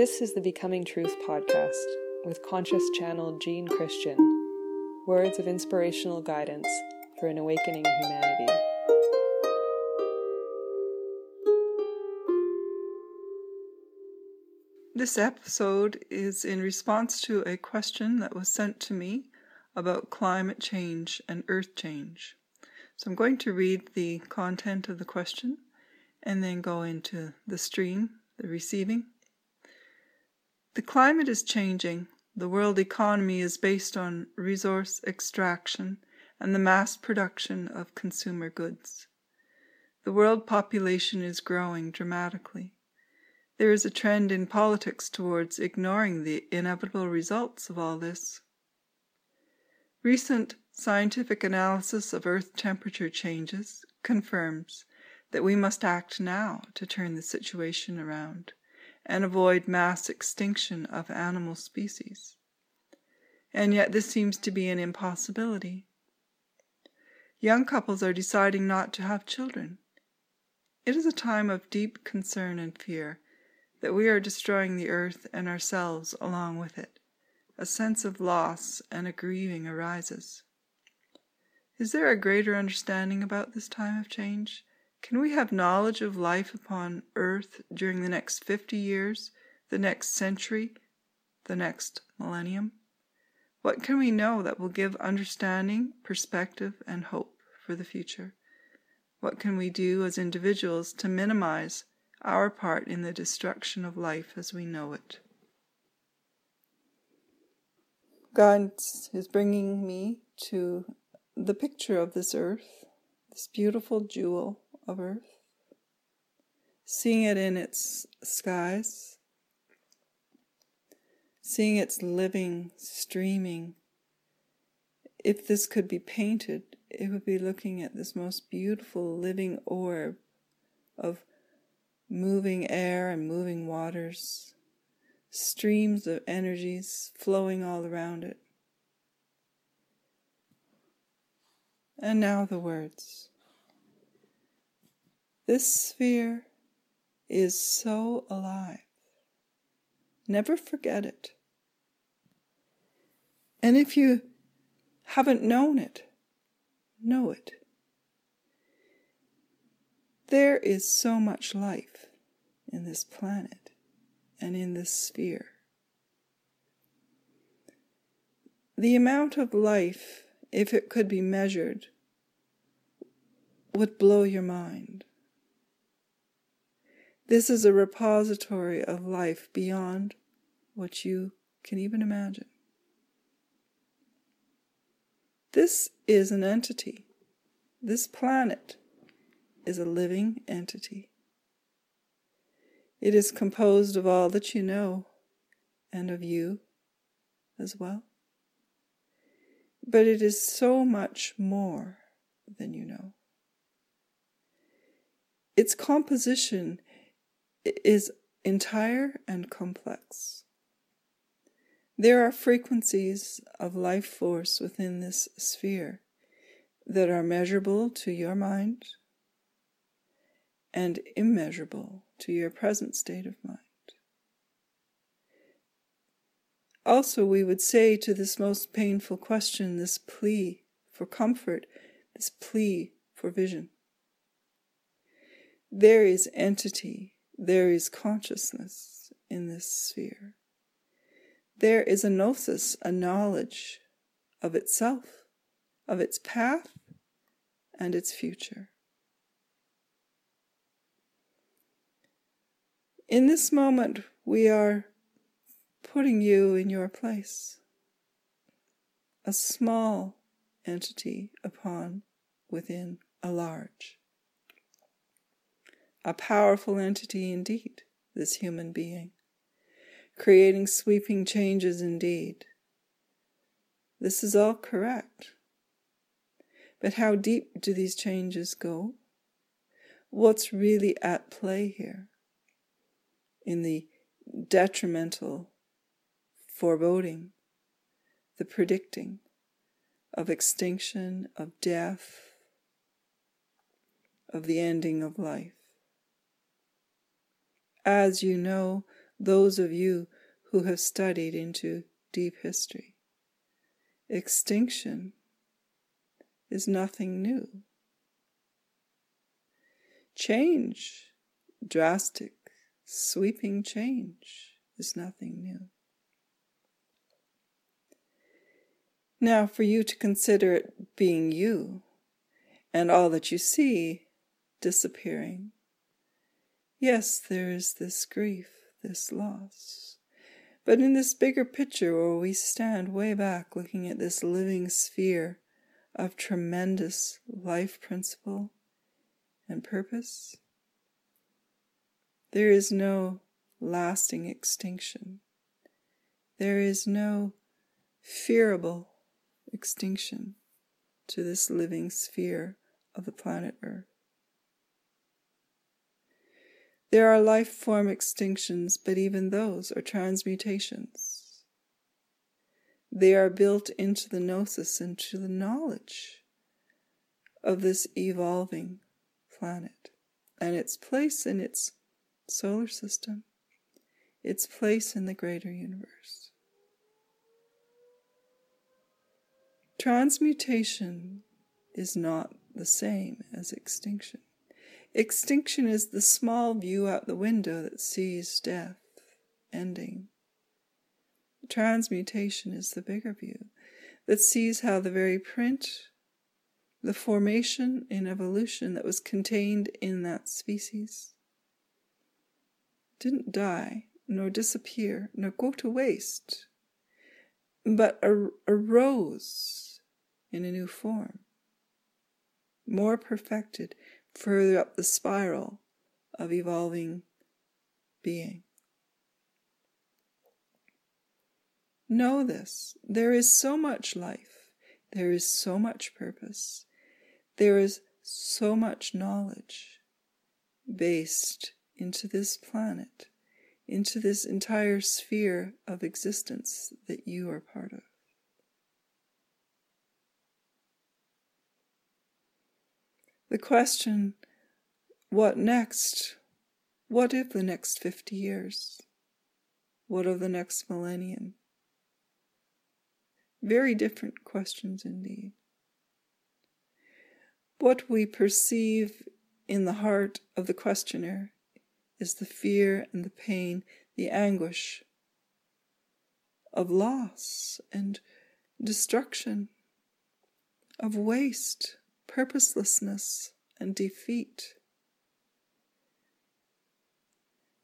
This is the Becoming Truth podcast with conscious channel Jean Christian. Words of inspirational guidance for an awakening humanity. This episode is in response to a question that was sent to me about climate change and earth change. So I'm going to read the content of the question and then go into the stream, the receiving. The climate is changing. The world economy is based on resource extraction and the mass production of consumer goods. The world population is growing dramatically. There is a trend in politics towards ignoring the inevitable results of all this. Recent scientific analysis of Earth temperature changes confirms that we must act now to turn the situation around and avoid mass extinction of animal species. And yet, this seems to be an impossibility. Young couples are deciding not to have children. It is a time of deep concern and fear that we are destroying the earth and ourselves along with it. A sense of loss and a grieving arises. Is there a greater understanding about this time of change? Can we have knowledge of life upon earth during the next 50 years, the next century, the next millennium? What can we know that will give understanding, perspective, and hope for the future? What can we do as individuals to minimize our part in the destruction of life as we know it. God is bringing me to the picture of this earth, this beautiful jewel of earth, seeing it in its skies, seeing its living, streaming. If this could be painted, it would be looking at this most beautiful living orb of moving air and moving waters, streams of energies flowing all around it. And now the words. This sphere is so alive. Never forget it. And if you haven't known it, know it. There is so much life in this planet and in this sphere. The amount of life, if it could be measured, would blow your mind. This is a repository of life beyond what you can even imagine. This is an entity. This planet is a living entity. It is composed of all that you know and of you as well. But it is so much more than you know. Its composition is entire and complex. There are frequencies of life force within this sphere that are measurable to your mind and immeasurable to your present state of mind. Also, we would say to this most painful question, this plea for comfort, this plea for vision. There is entity, there is consciousness in this sphere. There is a gnosis, a knowledge of itself, of its path, and its future. In this moment, we are putting you in your place, a small entity upon within a large. A powerful entity indeed, this human being, creating sweeping changes indeed. This is all correct. But how deep do these changes go? What's really at play here? in the detrimental foreboding, the predicting of extinction, of death, of the ending of life. As you know, those of you who have studied into deep history. Extinction is nothing new. Change, drastic, sweeping change, is nothing new. Now, for you to consider it being you and all that you see disappearing. Yes, there is this grief, this loss. But in this bigger picture where we stand way back looking at this living sphere of tremendous life principle and purpose, there is no lasting extinction. There is no fearable extinction to this living sphere of the planet Earth. There are life form extinctions, but even those are transmutations. They are built into the gnosis, into the knowledge of this evolving planet and its place in its solar system, its place in the greater universe. Transmutation is not the same as extinction. Extinction is the small view out the window that sees death ending. Transmutation is the bigger view that sees how the very print, the formation in evolution that was contained in that species, didn't die, nor disappear, nor go to waste, but ar- arose in a new form, more perfected, further up the spiral of evolving being. Know this there is so much life, there is so much purpose, there is so much knowledge based into this planet, into this entire sphere of existence that you are part of. The question, what next? What if the next 50 years? What of the next millennium? Very different questions indeed. What we perceive in the heart of the questioner is the fear and the pain, the anguish of loss and destruction, of waste purposelessness, and defeat.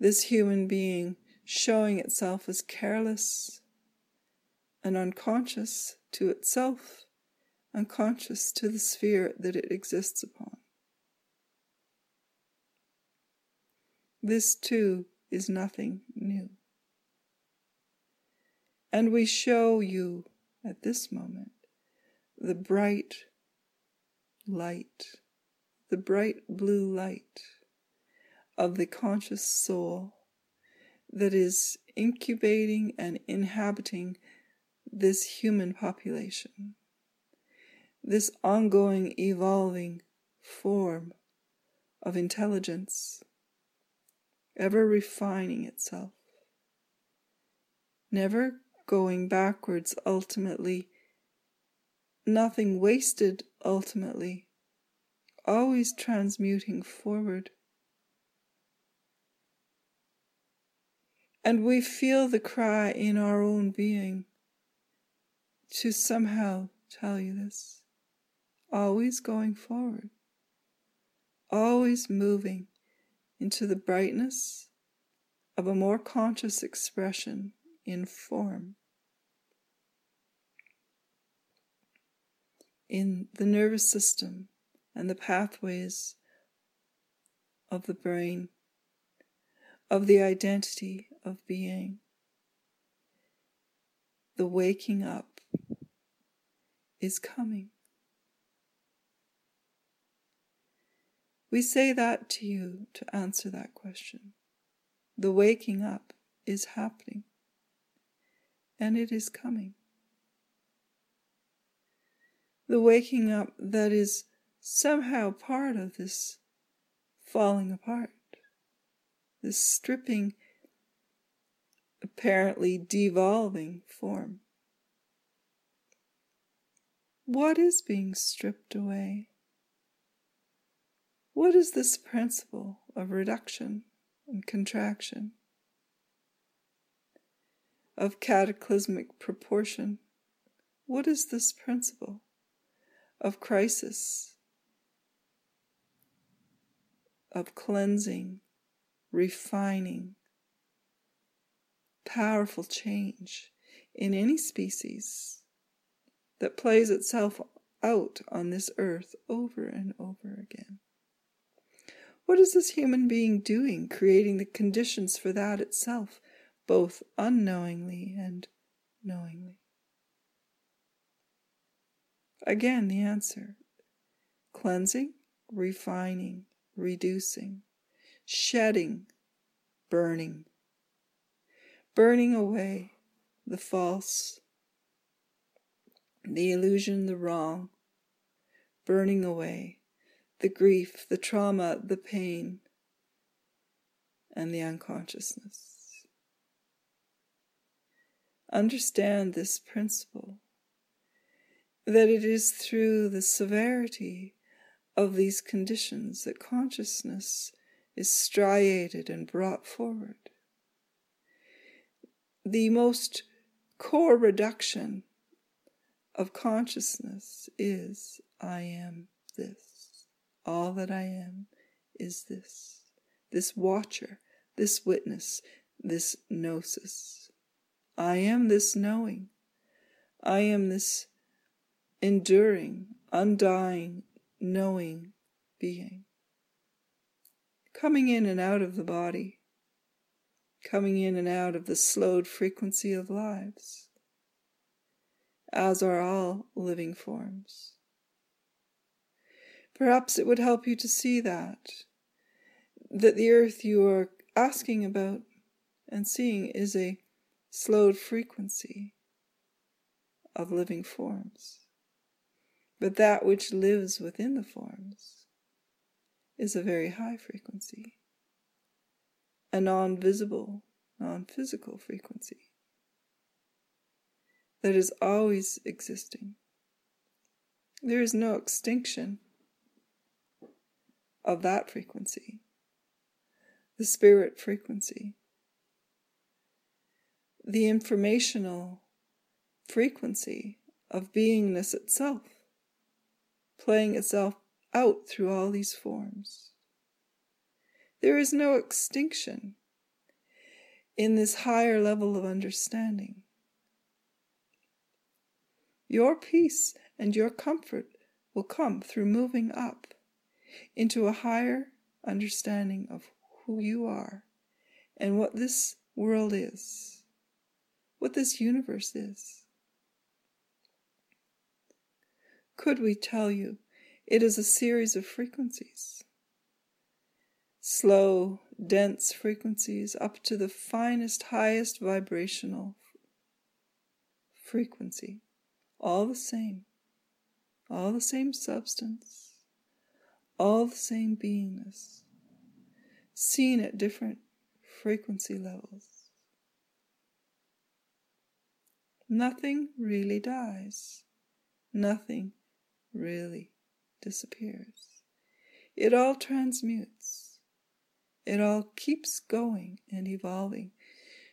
This human being showing itself as careless and unconscious to itself, unconscious to the sphere that it exists upon. This too is nothing new. And we show you at this moment the bright light, the bright blue light of the conscious soul that is incubating and inhabiting this human population, this ongoing, evolving form of intelligence, ever refining itself, never going backwards ultimately nothing wasted ultimately, always transmuting forward. And we feel the cry in our own being to somehow tell you this. Always going forward, always moving into the brightness of a more conscious expression in form. In the nervous system and the pathways of the brain, of the identity of being. The waking up is coming. We say that to you to answer that question. The waking up is happening, and it is coming the waking up that is somehow part of this falling apart, this stripping apparently devolving form. What is being stripped away? What is this principle of reduction and contraction, of cataclysmic proportion? What is this principle of crisis, of cleansing, refining, powerful change in any species that plays itself out on this earth over and over again. What is this human being doing, creating the conditions for that itself, both unknowingly and knowingly? Again, the answer. Cleansing, refining, reducing, shedding, burning, burning away the false, the illusion, the wrong, burning away the grief, the trauma, the pain, and the unconsciousness. Understand this principle that it is through the severity of these conditions that consciousness is striated and brought forward. The most core reduction of consciousness is I am this. All that I am is this. This watcher, this witness, this gnosis. I am this knowing. I am this enduring, undying, knowing being. Coming in and out of the body, coming in and out of the slowed frequency of lives as are all living forms. Perhaps it would help you to see that, that the earth you are asking about and seeing is a slowed frequency of living forms. But that which lives within the forms is a very high frequency, a non visible, non physical frequency that is always existing. There is no extinction of that frequency, the spirit frequency, the informational frequency of beingness itself, playing itself out through all these forms. There is no extinction in this higher level of understanding. Your peace and your comfort will come through moving up into a higher understanding of who you are and what this world is, what this universe is. Could we tell you it is a series of frequencies? Slow, dense frequencies up to the finest, highest vibrational frequency all the same, all the same substance, all the same beingness, seen at different frequency levels. Nothing really dies. Nothing really disappears. It all transmutes. It all keeps going and evolving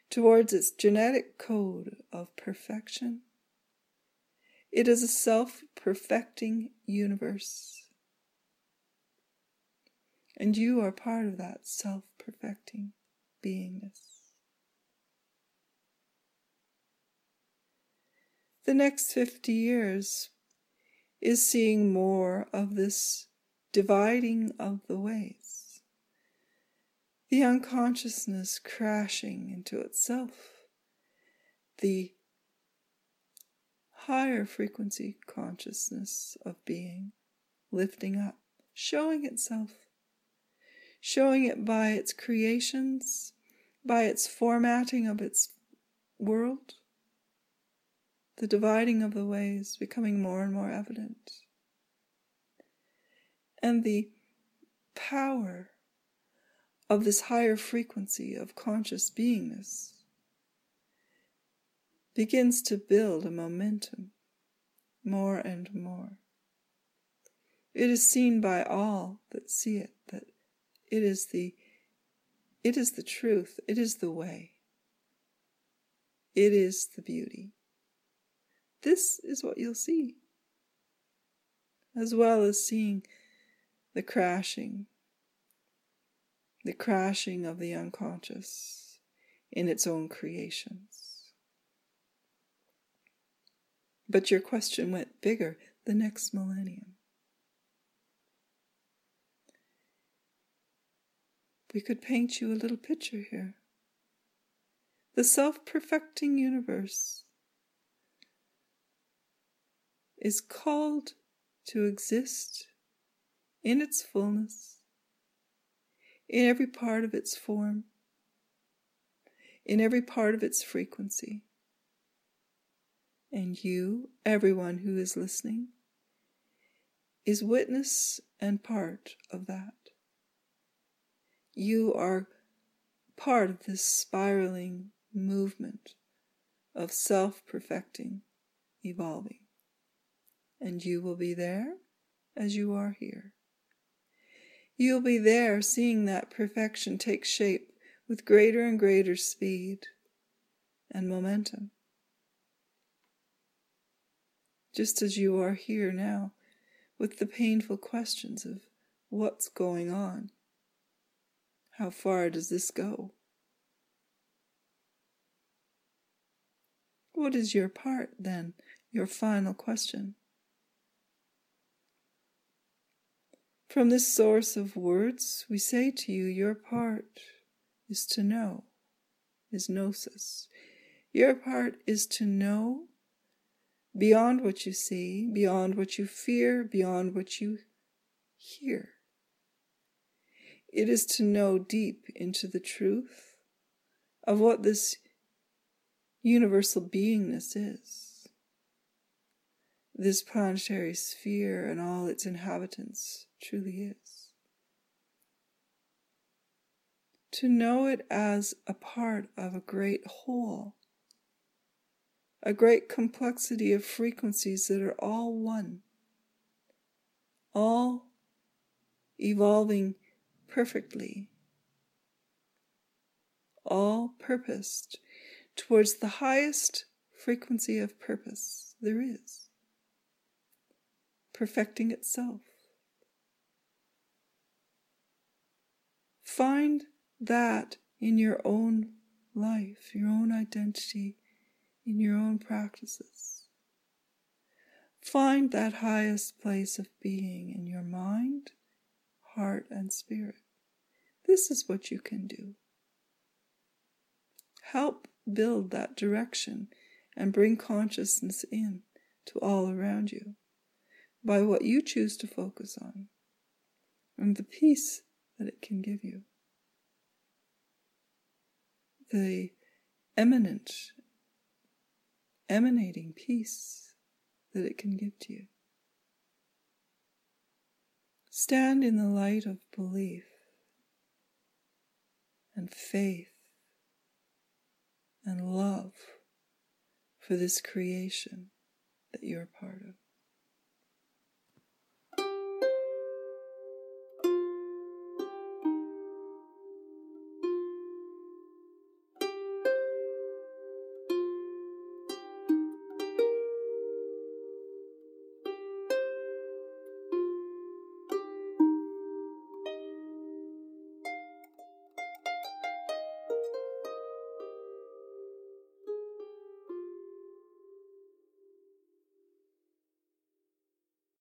towards its genetic code of perfection it is a self perfecting universe. And you are part of that self perfecting beingness. The next 50 years is seeing more of this dividing of the ways, the unconsciousness crashing into itself, the higher frequency consciousness of being lifting up, showing itself, showing it by its creations, by its formatting of its world, the dividing of the ways becoming more and more evident, and the power of this higher frequency of conscious beingness begins to build a momentum more and more. It is seen by all that see it that it is the it is the truth, it is the way. It is the beauty. This is what you'll see. As well as seeing the crashing, the crashing of the unconscious in its own creations. But your question went bigger the next millennium. We could paint you a little picture here. The self perfecting universe is called to exist in its fullness, in every part of its form, in every part of its frequency. And you, everyone who is listening, is witness and part of that. You are part of this spiraling movement of self perfecting, evolving. And you will be there as you are here. You'll be there seeing that perfection take shape with greater and greater speed and momentum. Just as you are here now with the painful questions of what's going on. How far does this go? What is your part, then, your final question? From this source of words, we say to you, your part is to know, is gnosis. Your part is to know beyond what you see, beyond what you fear, beyond what you hear. It is to know deep into the truth of what this universal beingness is. This planetary sphere and all its inhabitants truly is. To know it as a part of a great whole, a great complexity of frequencies that are all one, all evolving perfectly, all purposed towards the highest frequency of purpose there is, perfecting itself. Find that in your own life, your own identity, in your own practices. Find that highest place of being in your mind heart, and spirit. This is what you can do. Help build that direction and bring consciousness in to all around you by what you choose to focus on and the peace that it can give you. The eminent, emanating peace that it can give to you. Stand in the light of belief and faith and love for this creation that you're part of.